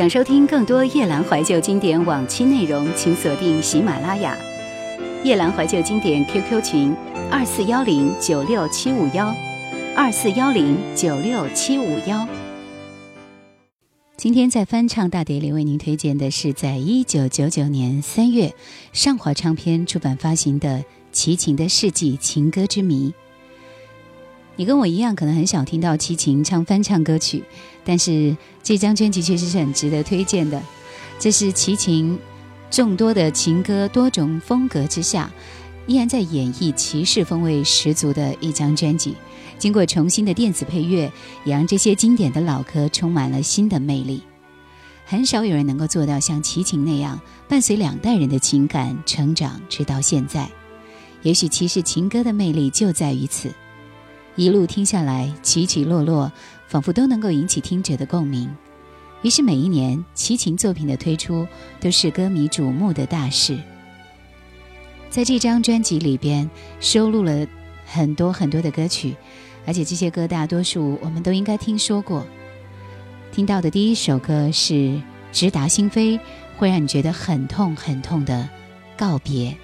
想收听更多夜兰怀旧经典往期内容，请锁定喜马拉雅。夜兰怀旧经典 QQ 群：二四幺零九六七五幺，二四幺零九六七五幺。今天在翻唱大碟里为您推荐的是，在一九九九年三月，上华唱片出版发行的《齐秦的世纪情歌之谜》。你跟我一样，可能很少听到齐秦唱翻唱歌曲，但是这张专辑确实是很值得推荐的。这是齐秦众多的情歌多种风格之下，依然在演绎骑士风味十足的一张专辑。经过重新的电子配乐，也让这些经典的老歌充满了新的魅力。很少有人能够做到像齐秦那样，伴随两代人的情感成长，直到现在。也许其实情歌的魅力就在于此。一路听下来，起起落落，仿佛都能够引起听者的共鸣。于是每一年齐秦作品的推出，都是歌迷瞩目的大事。在这张专辑里边，收录了很多很多的歌曲，而且这些歌大多数我们都应该听说过。听到的第一首歌是直达心扉，会让你觉得很痛很痛的告别。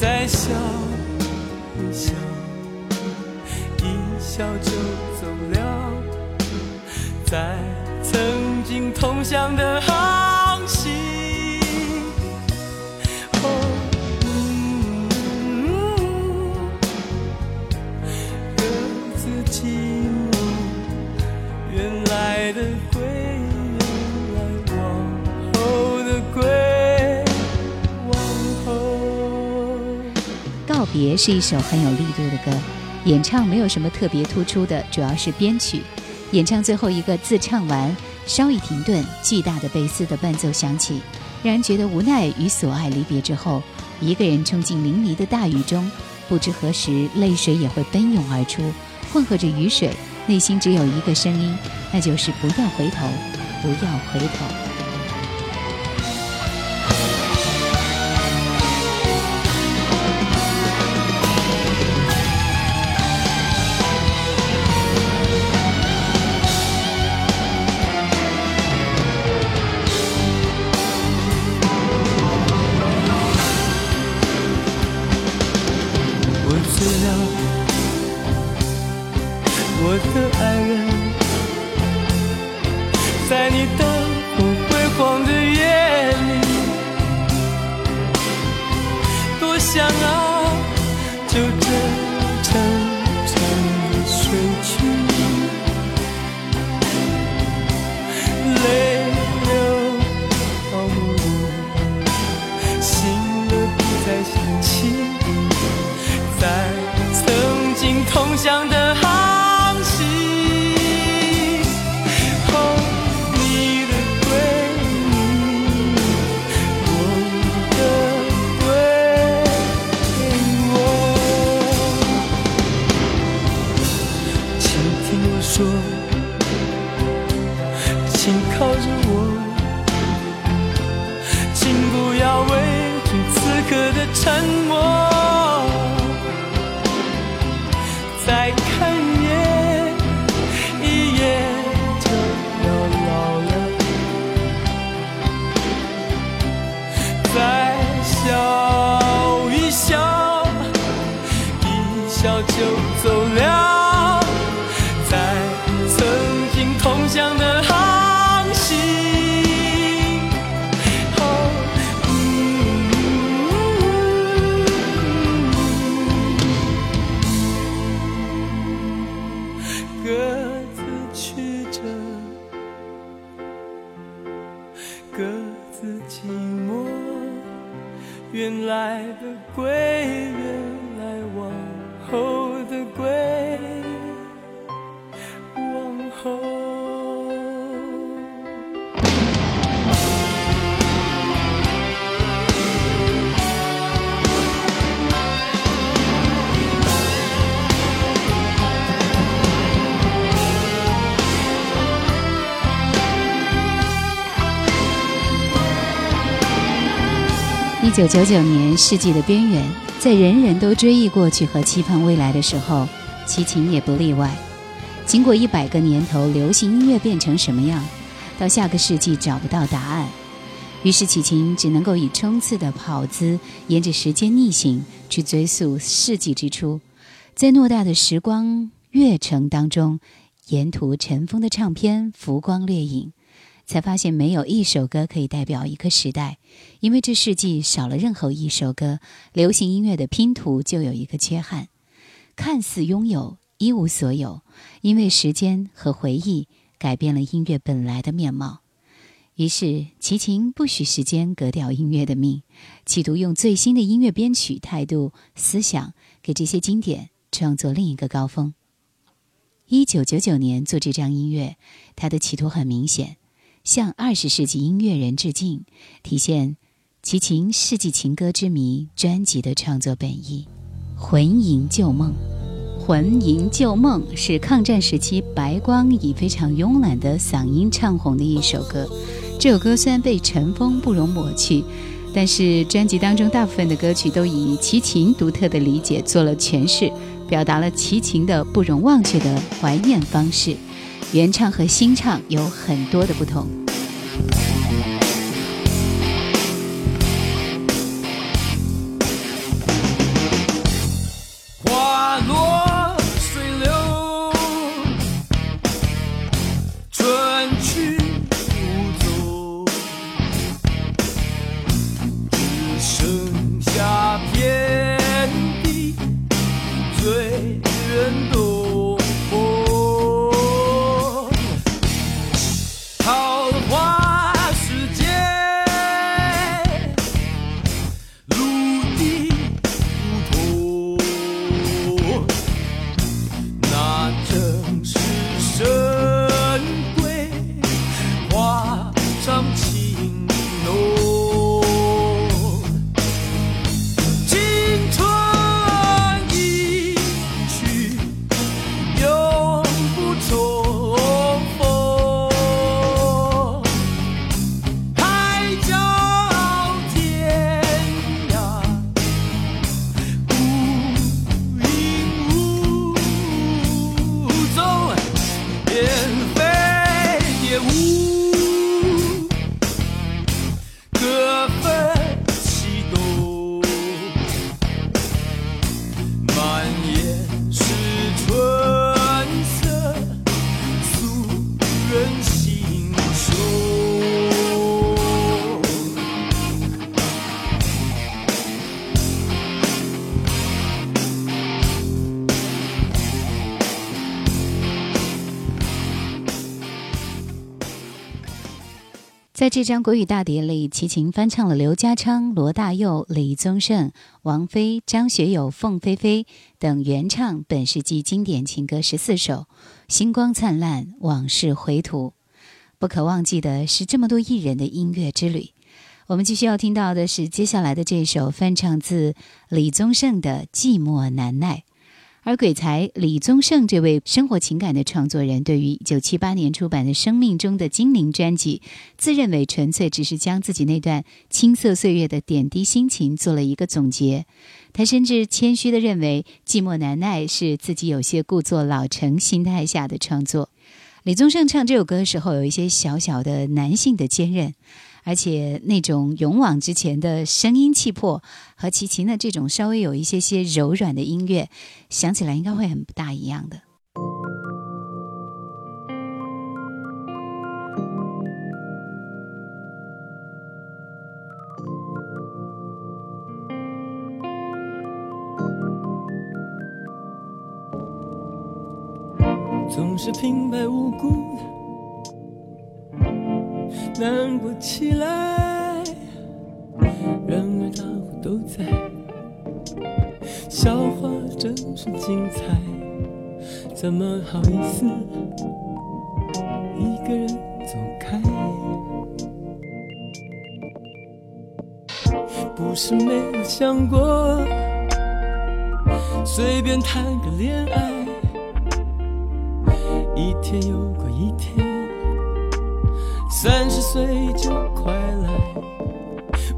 再笑一笑，一笑就走了。在曾经同乡的好别是一首很有力度的歌，演唱没有什么特别突出的，主要是编曲。演唱最后一个字唱完，稍一停顿，巨大的贝斯的伴奏响起，让人觉得无奈与所爱离别之后，一个人冲进淋漓的大雨中，不知何时泪水也会奔涌而出，混合着雨水，内心只有一个声音，那就是不要回头，不要回头。醒九九九年，世纪的边缘，在人人都追忆过去和期盼未来的时候，齐秦也不例外。经过一百个年头，流行音乐变成什么样？到下个世纪找不到答案，于是齐秦只能够以冲刺的跑姿，沿着时间逆行去追溯世纪之初，在偌大的时光月城当中，沿途尘封的唱片浮光掠影。才发现没有一首歌可以代表一个时代，因为这世纪少了任何一首歌，流行音乐的拼图就有一个缺憾，看似拥有一无所有，因为时间和回忆改变了音乐本来的面貌。于是齐秦不许时间割掉音乐的命，企图用最新的音乐编曲态度、思想，给这些经典创作另一个高峰。一九九九年做这张音乐，他的企图很明显。向二十世纪音乐人致敬，体现齐秦《世纪情歌之谜》专辑的创作本意。魂萦旧梦，魂萦旧梦是抗战时期白光以非常慵懒的嗓音唱红的一首歌。这首歌虽然被尘封不容抹去，但是专辑当中大部分的歌曲都以齐秦独特的理解做了诠释，表达了齐秦的不容忘却的怀念方式。原唱和新唱有很多的不同。在这张国语大碟里，齐秦翻唱了刘家昌、罗大佑、李宗盛、王菲、张学友、凤飞飞等原唱本世纪经典情歌十四首，星光灿烂，往事回途。不可忘记的是这么多艺人的音乐之旅。我们继续要听到的是接下来的这首翻唱自李宗盛的《寂寞难耐》。而鬼才李宗盛这位生活情感的创作人，对于一九七八年出版的《生命中的精灵》专辑，自认为纯粹只是将自己那段青涩岁月的点滴心情做了一个总结。他甚至谦虚地认为，《寂寞难耐》是自己有些故作老成心态下的创作。李宗盛唱这首歌的时候，有一些小小的男性的坚韧。而且那种勇往直前的声音气魄，和齐秦的这种稍微有一些些柔软的音乐，想起来应该会很不大一样的。总是平白无故。难过起来，然而大伙都在，笑话真是精彩，怎么好意思一个人走开？不是没有想过，随便谈个恋爱，一天又过一天。三十岁就快来，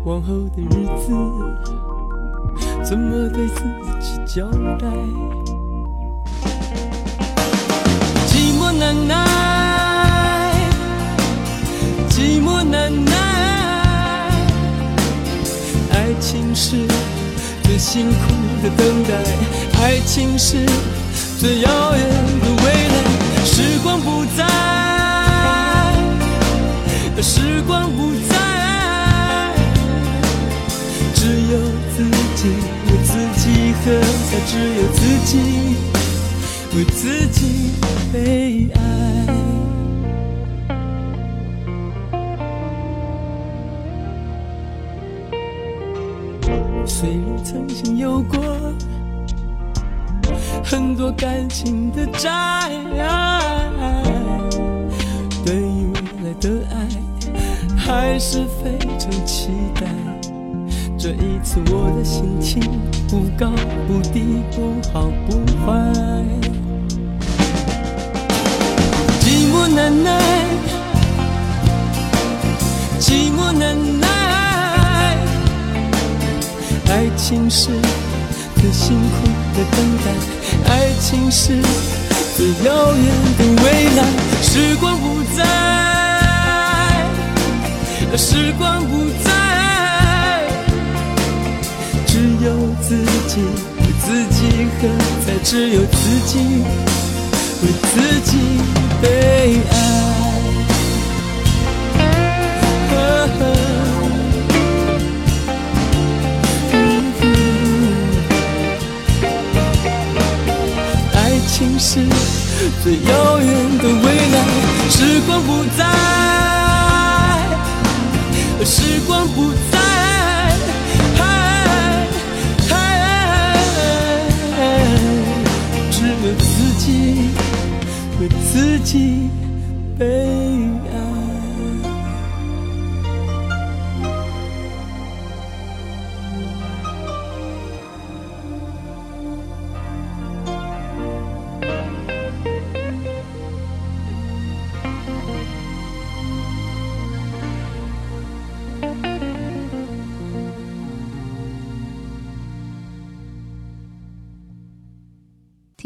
往后的日子怎么对自己交代？寂寞难耐，寂寞难耐，爱情是最辛苦的等待，爱情是最遥远的好不坏。寂寞难耐，寂寞难耐，爱情是最辛苦的等待，爱情是最遥远的未来，时光不再。时光不再，只有自己自己喝彩，只有自己为自己悲哀。爱情是最遥远的未来，时光不再。时光不再，为自己被。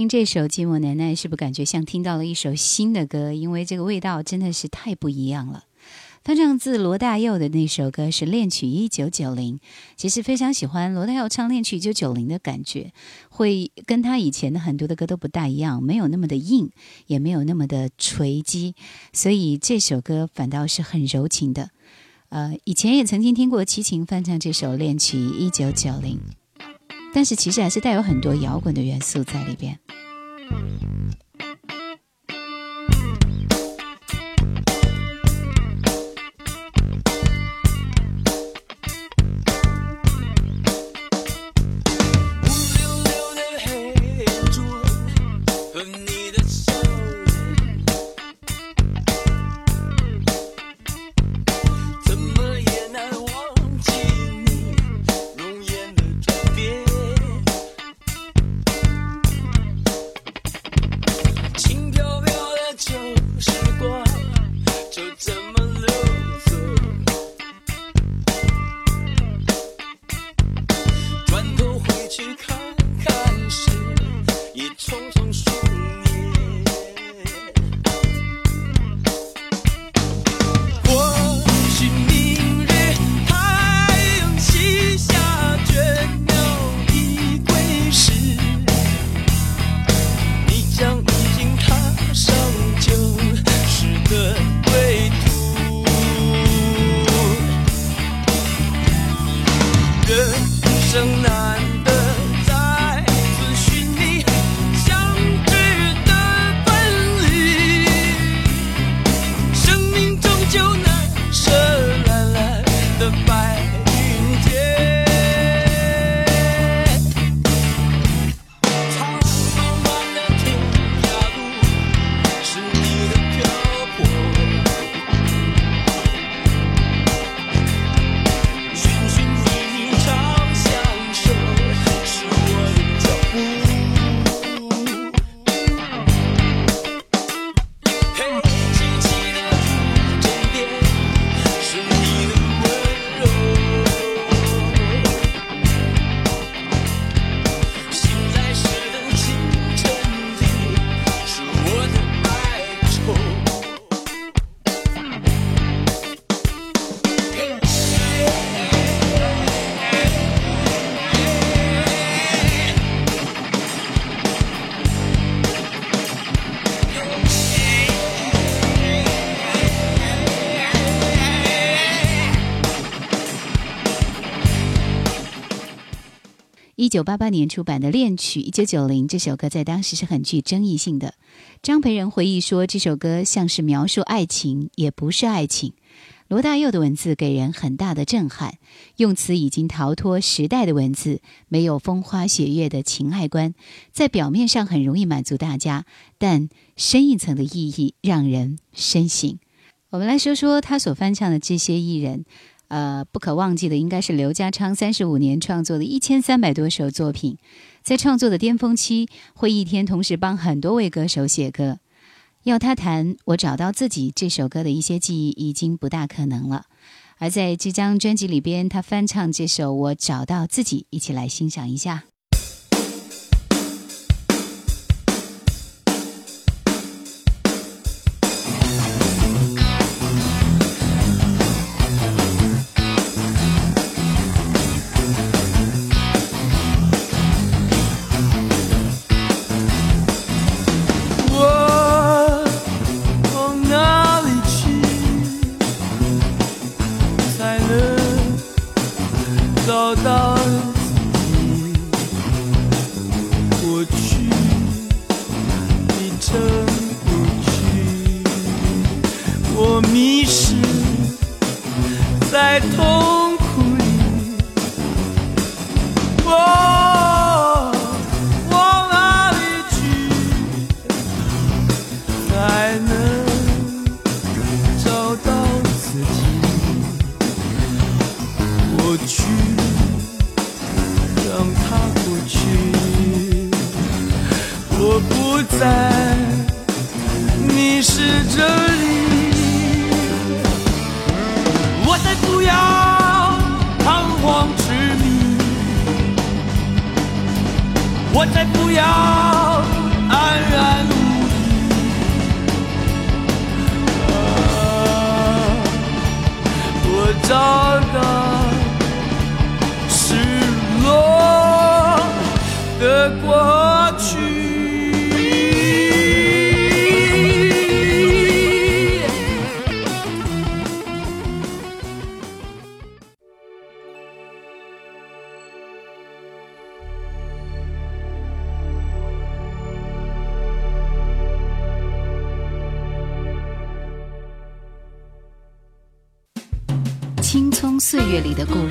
听这首《寂寞难耐》，是不是感觉像听到了一首新的歌？因为这个味道真的是太不一样了。翻唱自罗大佑的那首歌是《恋曲一九九零》，其实非常喜欢罗大佑唱《恋曲一九九零》的感觉，会跟他以前的很多的歌都不大一样，没有那么的硬，也没有那么的锤击，所以这首歌反倒是很柔情的。呃，以前也曾经听过齐秦翻唱这首《恋曲一九九零》。但是其实还是带有很多摇滚的元素在里边。九八八年出版的《恋曲》，一九九零这首歌在当时是很具争议性的。张培仁回忆说，这首歌像是描述爱情，也不是爱情。罗大佑的文字给人很大的震撼，用词已经逃脱时代的文字，没有风花雪月的情爱观，在表面上很容易满足大家，但深一层的意义让人深省。我们来说说他所翻唱的这些艺人。呃，不可忘记的应该是刘家昌三十五年创作的一千三百多首作品，在创作的巅峰期，会一天同时帮很多位歌手写歌。要他弹《我找到自己》这首歌的一些记忆，已经不大可能了。而在这张专辑里边，他翻唱这首《我找到自己》，一起来欣赏一下。我才不要安然无依，我找到失落的光。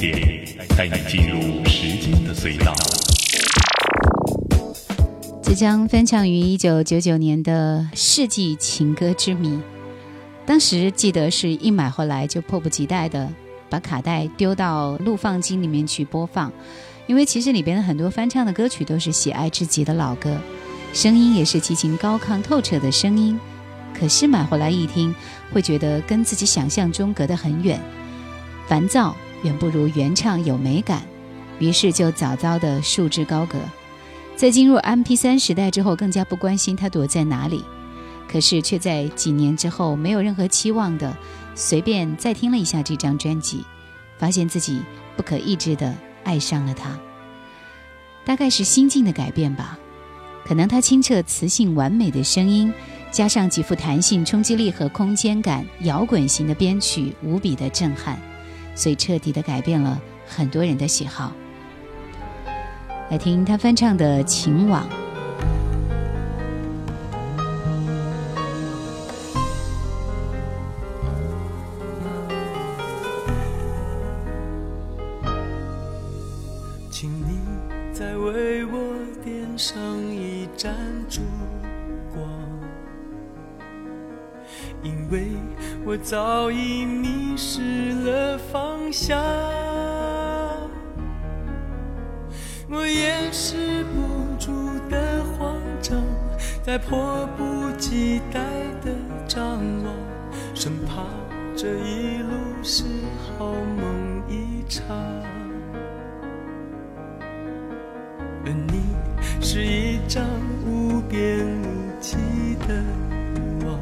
典，带你进入时间的隧道。这将翻唱于一九九九年的《世纪情歌之谜》，当时记得是一买回来就迫不及待的把卡带丢到录放机里面去播放，因为其实里边的很多翻唱的歌曲都是喜爱至极的老歌，声音也是激情高亢透彻的声音。可是买回来一听，会觉得跟自己想象中隔得很远，烦躁远不如原唱有美感，于是就早早的束之高阁。在进入 MP3 时代之后，更加不关心他躲在哪里，可是却在几年之后，没有任何期望的，随便再听了一下这张专辑，发现自己不可抑制的爱上了他。大概是心境的改变吧，可能他清澈、磁性、完美的声音，加上极富弹性、冲击力和空间感，摇滚型的编曲无比的震撼，所以彻底的改变了很多人的喜好。来听他翻唱的《情网》。请你再为我点上一盏烛光，因为我早已迷方向。我掩饰不住的慌张，在迫不及待的张望，生怕这一路是好梦一场。而你是一张无边无际的网，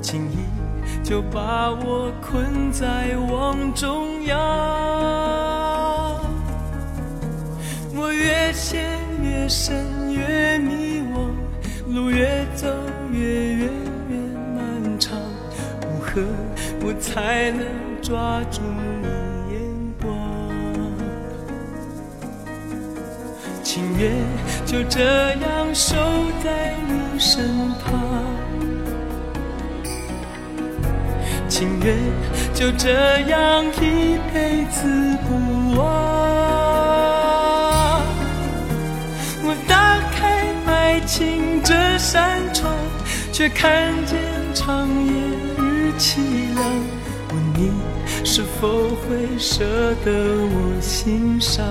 轻易就把我困在网中央。我越陷越深，越迷惘，路越走越远越漫长。如何我才能抓住你眼光？情愿就这样守在你身情愿就这样一辈子不忘。我打开爱情这扇窗，却看见长夜日凄凉。问你是否会舍得我心伤？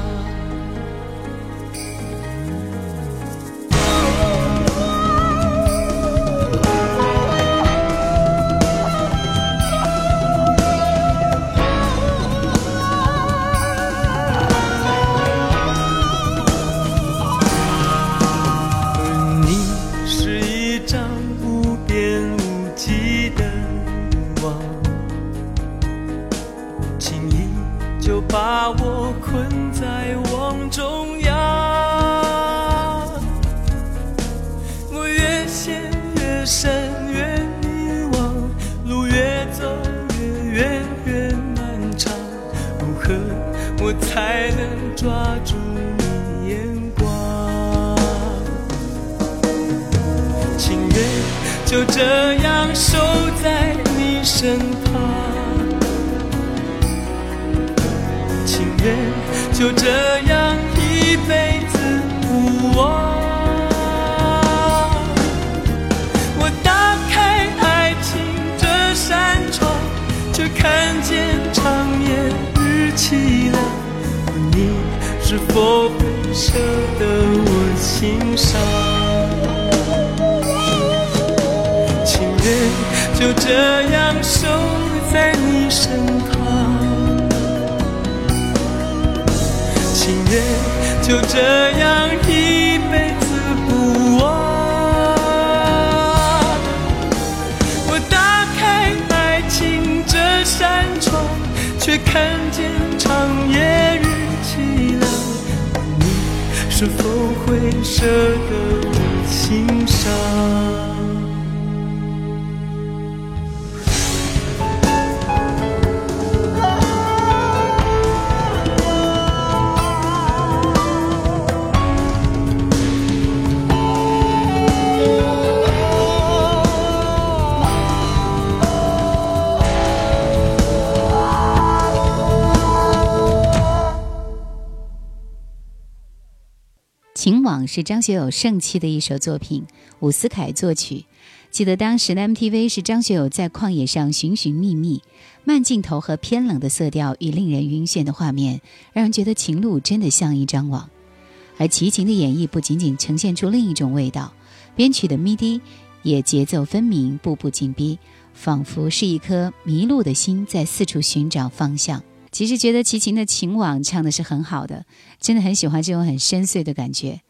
就这样守在你身旁，情愿就这样一辈子不忘。我打开爱情这扇窗，却看见长夜日凄凉。你是否会舍得我？心伤。情网是张学友盛期的一首作品，伍思凯作曲。记得当时的 MTV 是张学友在旷野上寻寻觅觅，慢镜头和偏冷的色调与令人晕眩的画面，让人觉得情路真的像一张网。而齐秦的演绎不仅仅呈现出另一种味道，编曲的 MIDI 也节奏分明，步步紧逼，仿佛是一颗迷路的心在四处寻找方向。其实觉得齐秦的《情网》唱的是很好的，真的很喜欢这种很深邃的感觉。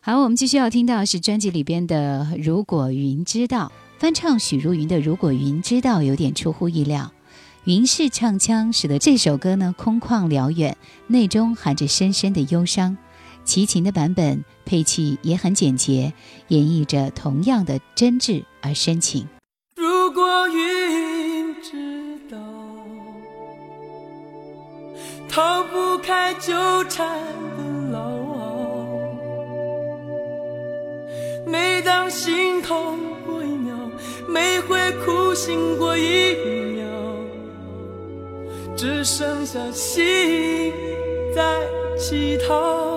好，我们继续要听到是专辑里边的《如果云知道》，翻唱许茹芸的《如果云知道》有点出乎意料，云式唱腔使得这首歌呢空旷辽远，内中含着深深的忧伤。齐秦的版本配器也很简洁，演绎着同样的真挚而深情。如果云逃不开纠缠的牢。每当心痛过一秒，每回哭醒过一秒，只剩下心在乞讨。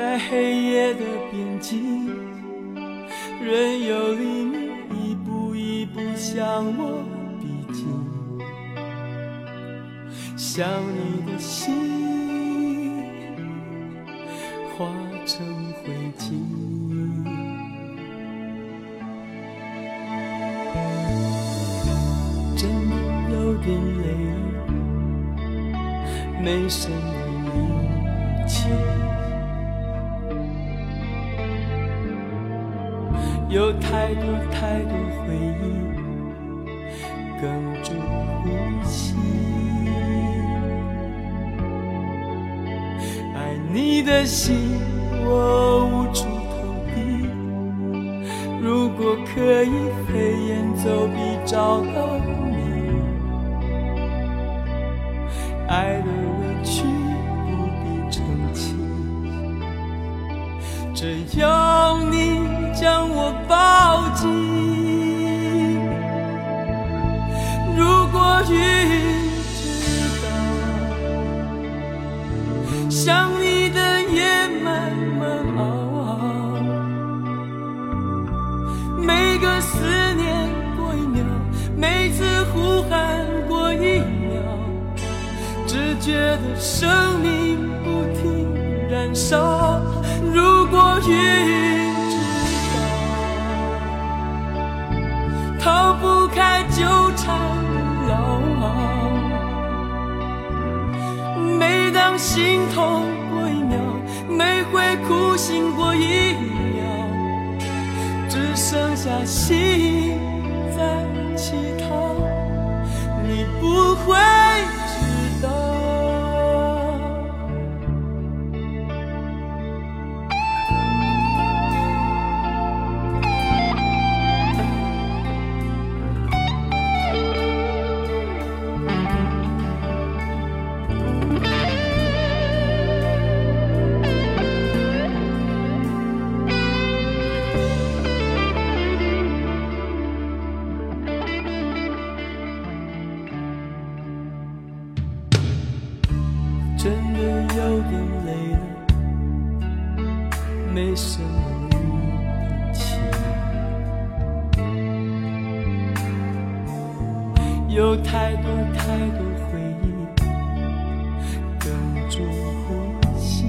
在黑夜的边境，任由黎明一步一步向我逼近。想你的心化成灰烬。真的有点累，没什可以飞檐走壁找到你，爱的委屈不必澄清，只要你将我抱紧。如果云生命不停燃烧。如果云知道，逃不开纠缠牢。每当心痛过一秒，每回哭醒过一秒。只剩下心有太多太多回忆哽住呼吸。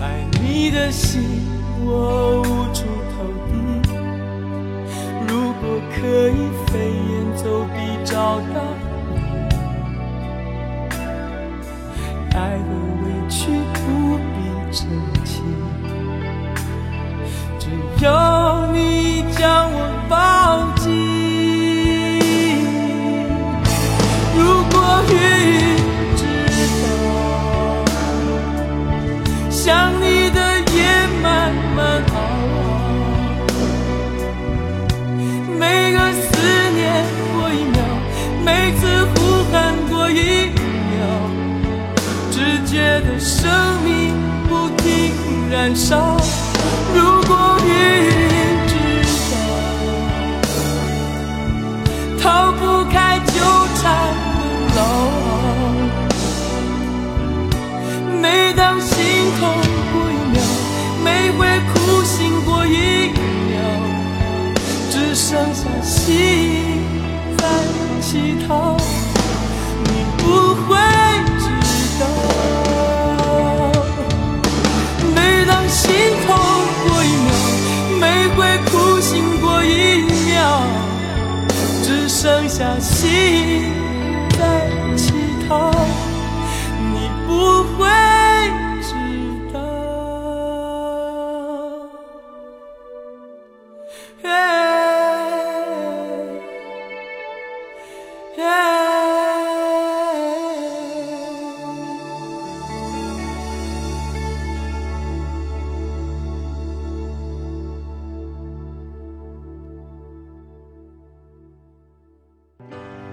爱你的心，我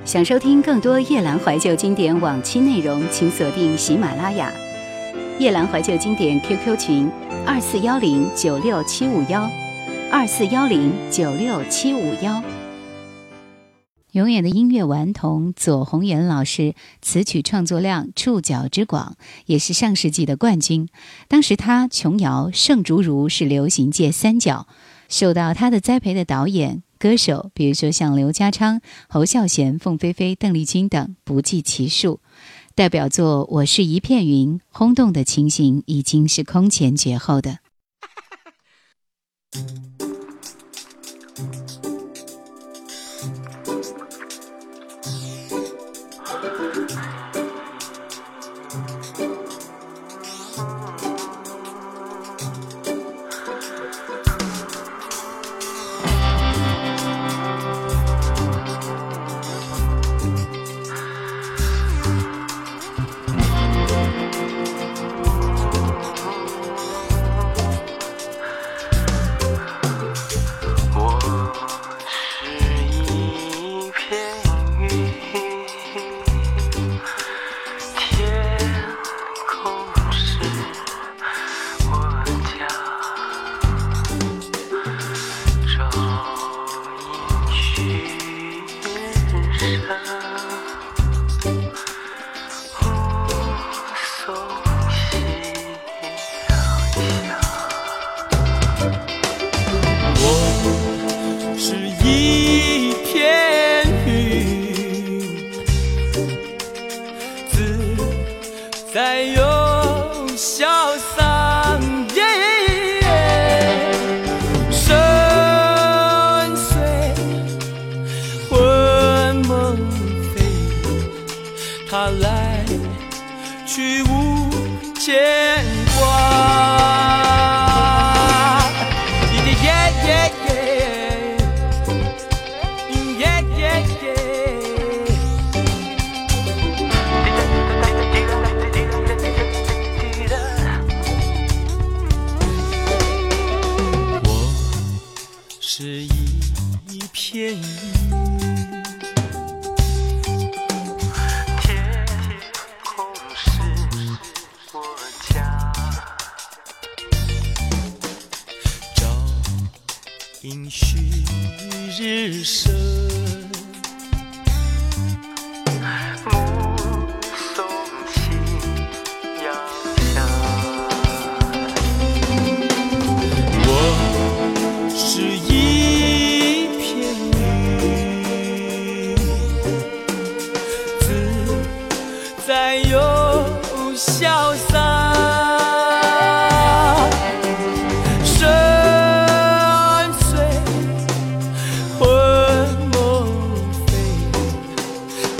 想收听更多夜兰怀旧经典往期内容，请锁定喜马拉雅。夜兰怀旧经典 QQ 群：二四幺零九六七五幺，二四幺零九六七五幺。永远的音乐顽童左宏元老师词曲创作量触角之广，也是上世纪的冠军。当时他琼瑶、盛竹如是流行界三角，受到他的栽培的导演、歌手，比如说像刘家昌、侯孝贤、凤飞飞、邓丽君等不计其数。代表作《我是一片云》轰动的情形已经是空前绝后的。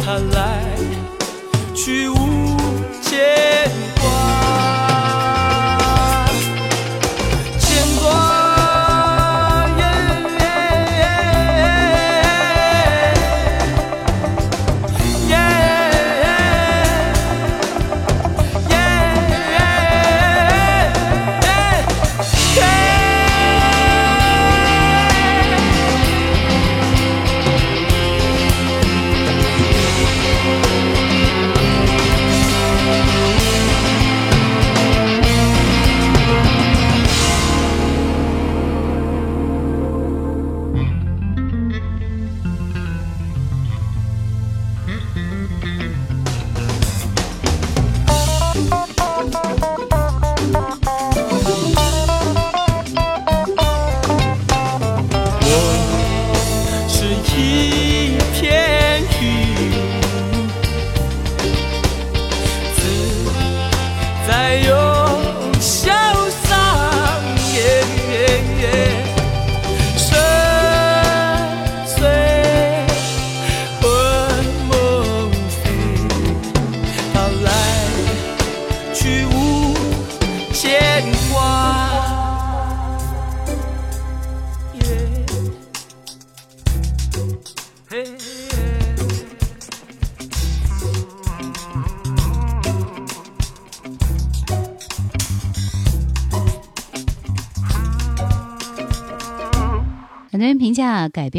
他来去无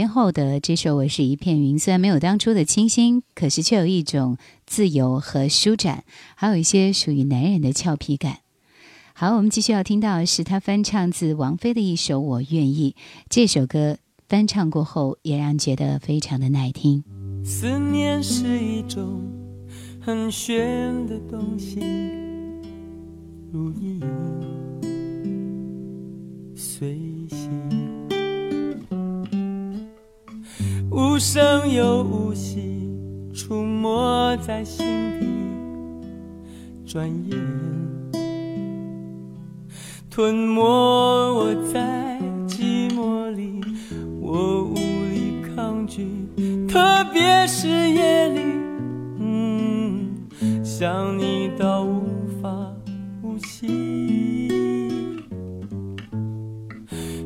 后的这首《我是一片云》，虽然没有当初的清新，可是却有一种自由和舒展，还有一些属于男人的俏皮感。好，我们继续要听到是他翻唱自王菲的一首《我愿意》。这首歌翻唱过后，也让觉得非常的耐听。思念是一种很玄的东西，如影随无声又无息，出没在心底，转眼吞没我在寂寞里，我无力抗拒。特别是夜里，嗯，想你到无法呼吸，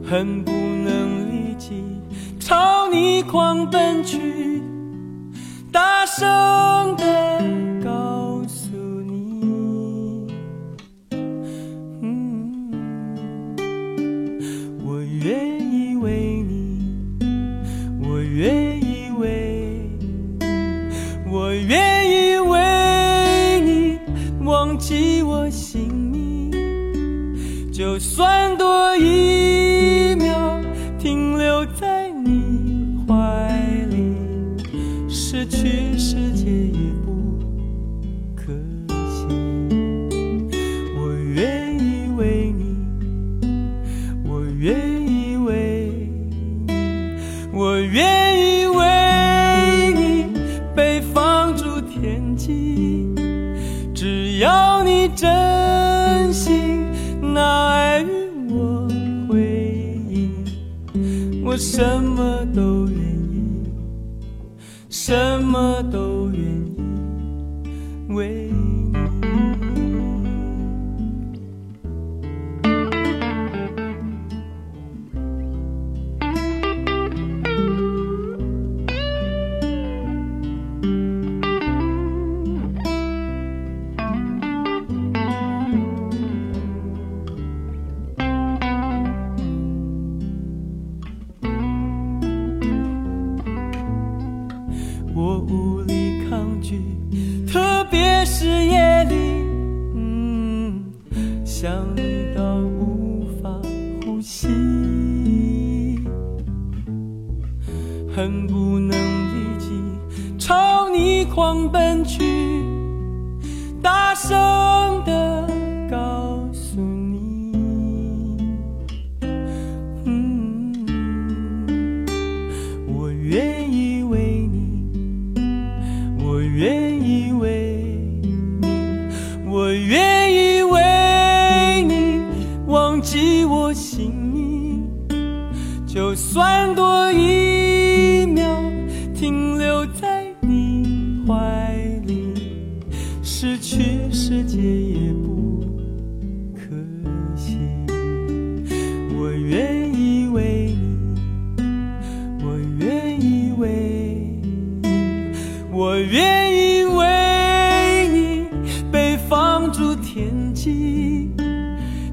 恨不能立即朝你狂奔去，大声的告诉你，我愿意为你，我愿意。为你，我愿意为你忘记我姓名，就算多一你真心拿爱与我回应，我什么都愿意，什么都愿意。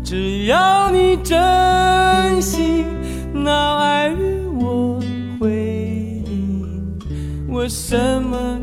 只要你真心。那爱与我回应，我什么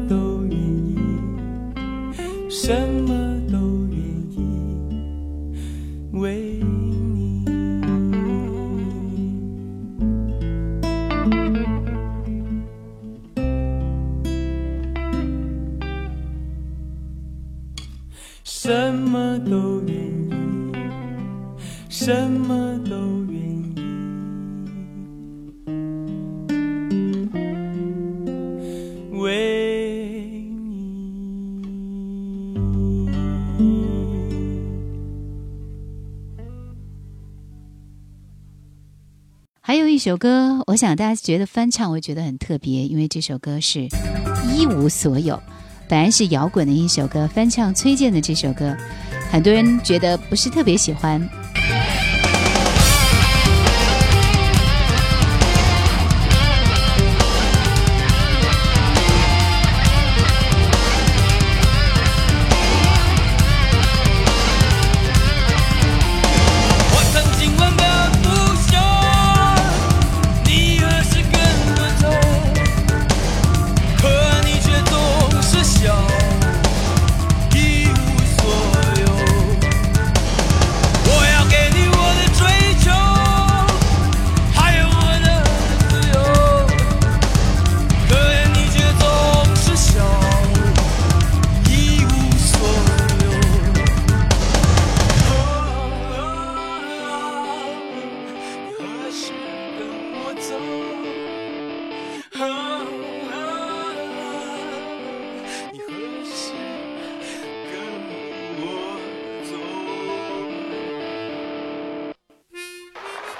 首歌，我想大家觉得翻唱，我觉得很特别，因为这首歌是一无所有，本来是摇滚的一首歌，翻唱崔健的这首歌，很多人觉得不是特别喜欢。跟我走？你何时跟我走？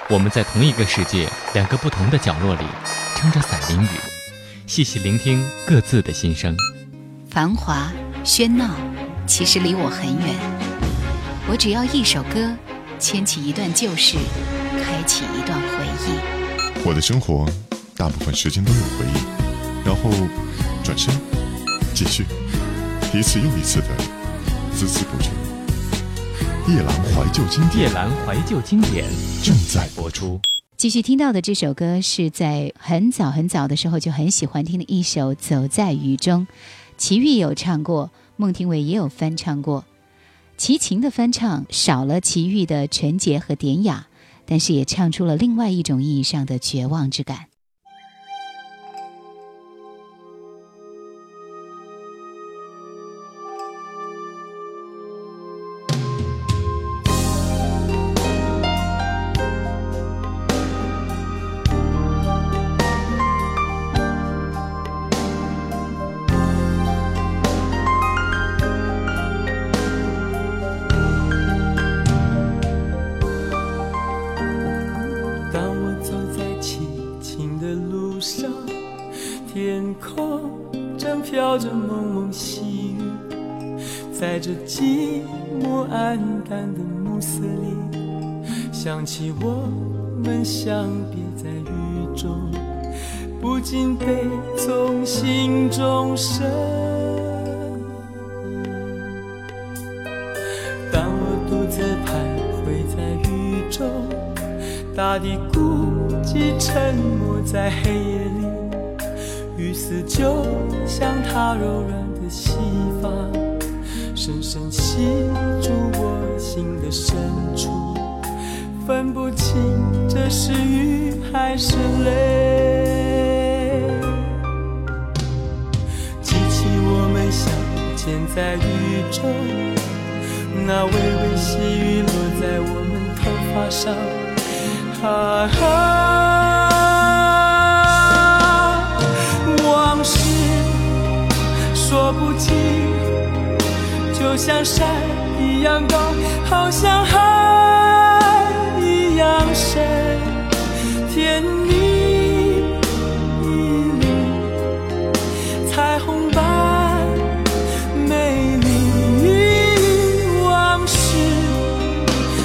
我们在同一个世界，两个不同的角落里，撑着伞淋雨，细细聆听各自的心声。繁华喧闹，其实离我很远。我只要一首歌，牵起一段旧事，开启一段回忆。我的生活大部分时间都有回忆，然后转身继续，一次又一次的孜孜不倦。夜阑怀旧经典夜阑怀旧经典正在播出。继续听到的这首歌是在很早很早的时候就很喜欢听的一首《走在雨中》，齐豫有唱过，孟庭苇也有翻唱过。齐秦的翻唱少了齐豫的纯洁和典雅，但是也唱出了另外一种意义上的绝望之感。起我们相别在雨中，不禁悲从心中生。当我独自徘徊在雨中。大地孤寂，沉默在黑夜里，雨丝就像它柔软的细发，深深吸住我心的深处，分不清这是雨还是泪。记起我们相见在雨中，那微微细雨落在我们头发上。啊啊！往事说不尽，就像山一样高，好像海真甜蜜蜜彩虹般美丽往事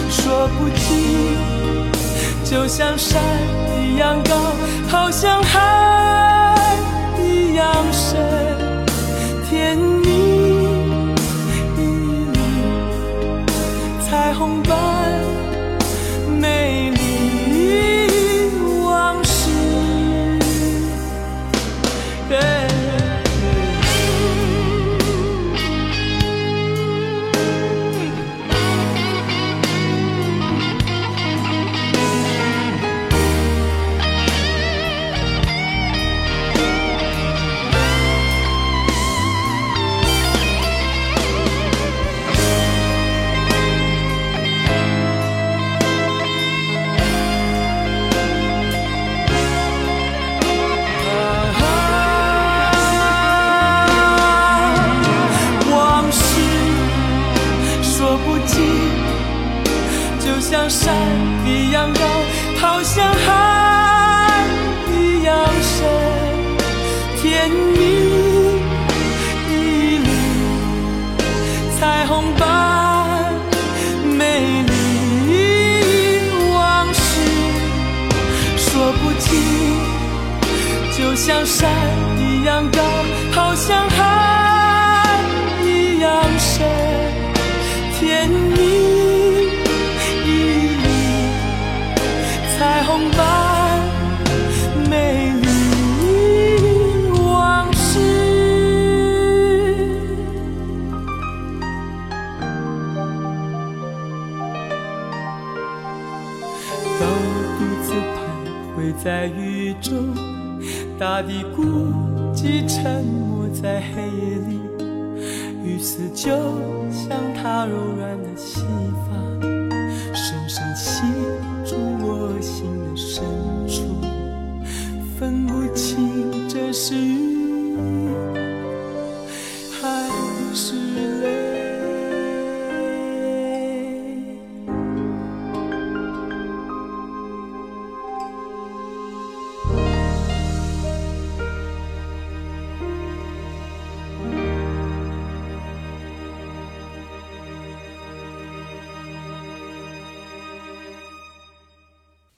说不清就像山一样高好像海。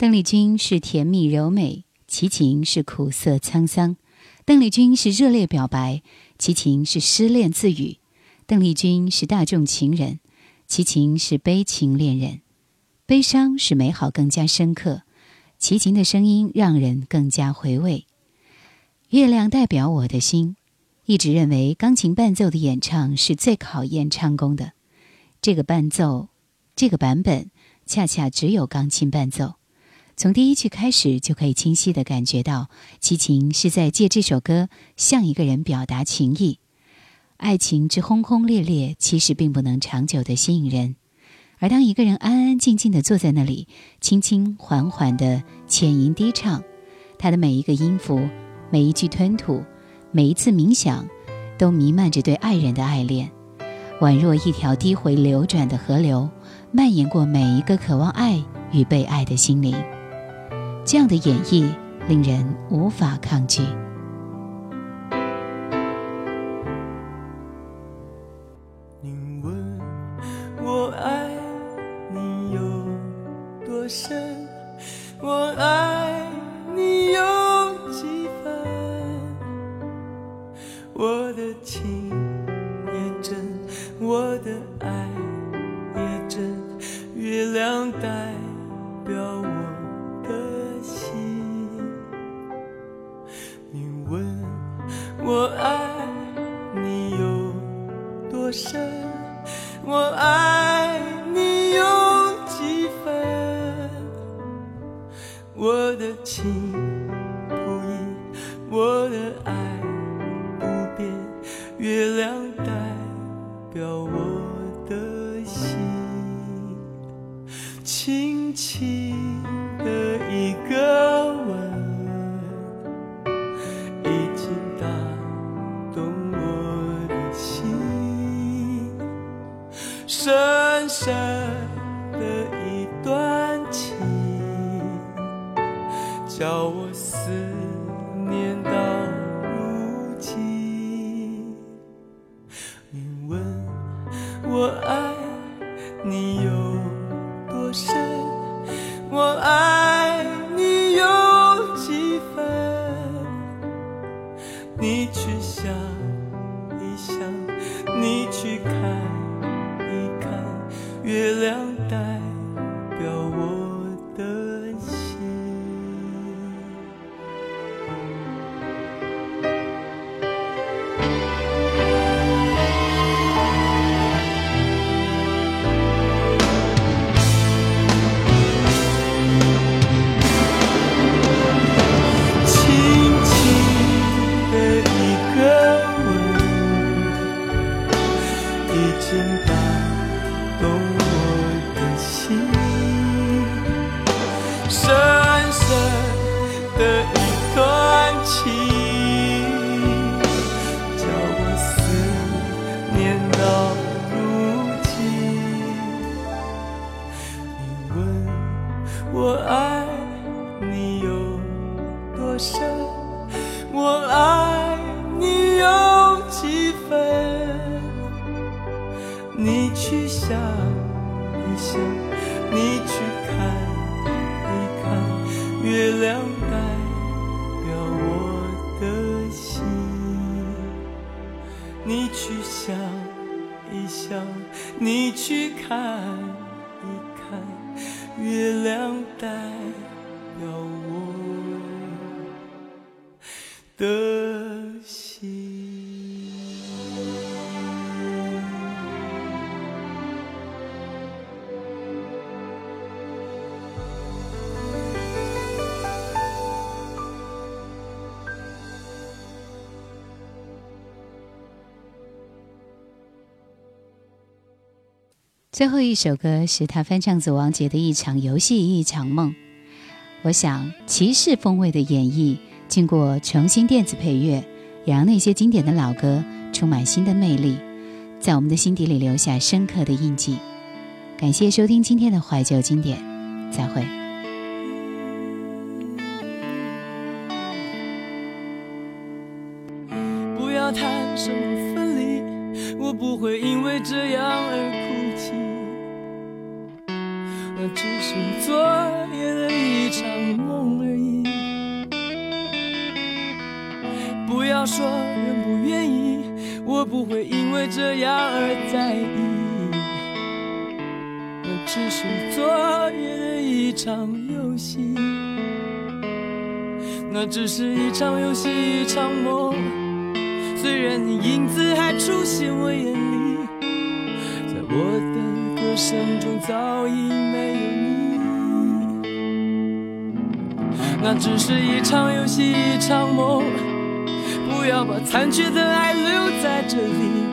邓丽君是甜蜜柔美，齐秦是苦涩沧桑。邓丽君是热烈表白，齐秦是失恋自语。邓丽君是大众情人，齐秦是悲情恋人。悲伤使美好更加深刻，齐秦的声音让人更加回味。月亮代表我的心，一直认为钢琴伴奏的演唱是最考验唱功的。这个伴奏，这个版本，恰恰只有钢琴伴奏。从第一句开始，就可以清晰地感觉到，齐秦是在借这首歌向一个人表达情意。爱情之轰轰烈烈，其实并不能长久地吸引人。而当一个人安安静静地坐在那里，轻轻缓缓地浅吟低唱，他的每一个音符、每一句吞吐、每一次冥想，都弥漫着对爱人的爱恋，宛若一条低回流转的河流，蔓延过每一个渴望爱与被爱的心灵。这样的演绎令人无法抗拒。你问我爱你有多深，我爱你有几分？我的情也真，我的爱也真，月亮代表我爱你有多深，我爱你有几分？我的情不移，我的我爱你有多深，我爱你有几分？你去想一想，你去看一看，月亮代表我的心。你去想一想，你去看最后一首歌是他翻唱左王杰的《一场游戏一场梦》。我想，骑士风味的演绎，经过重新电子配乐，也让那些经典的老歌充满新的魅力，在我们的心底里留下深刻的印记。感谢收听今天的怀旧经典，再会。一场游戏。那只是一场游戏，一场梦。虽然你影子还出现我眼里，在我的歌声中早已没有你。那只是一场游戏，一场梦。不要把残缺的爱留在这里，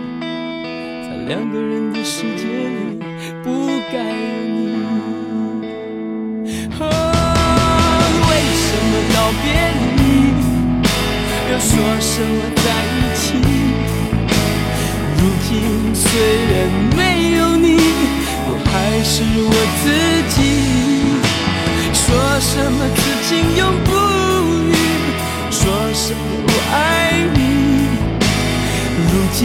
在两个人的世界里，不该有你。告别离？又说什么在一起？如今虽然没有你，我还是我自己。说什么此情永不渝？说什么我爱你？如今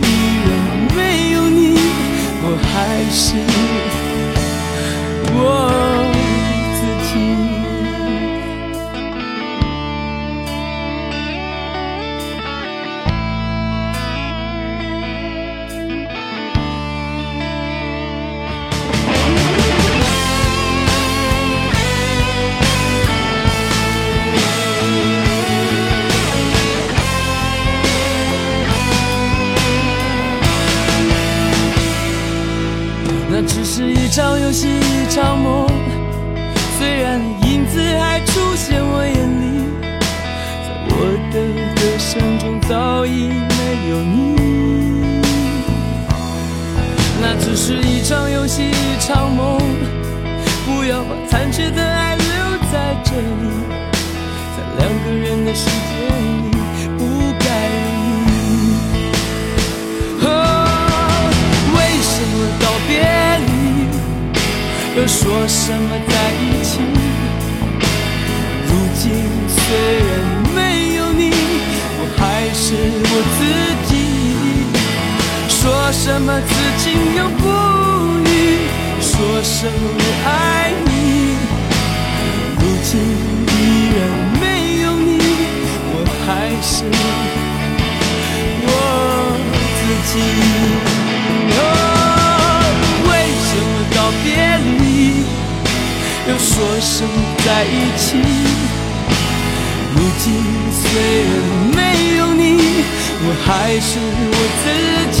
依然没有你，我还是我时间已不改变。为什么道别离又说什么在一起？如今虽然没有你，我还是我自己。说什么此情永不渝，说什么我爱你。如今是，我自己。哦，为什么告别离，又说什么在一起？如今虽然没有你，我还是我自己。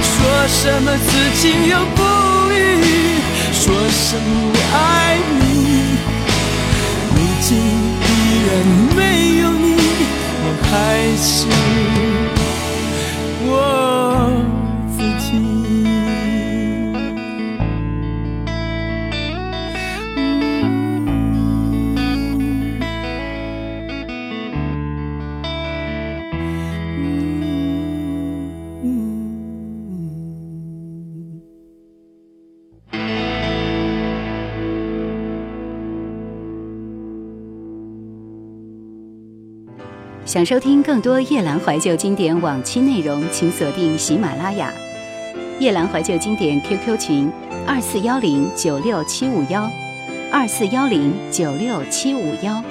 说什么此情永不渝，说什么我爱你，如今依然没有你，我还是我。想收听更多夜兰怀旧经典往期内容，请锁定喜马拉雅。夜兰怀旧经典 QQ 群：二四幺零九六七五幺，二四幺零九六七五幺。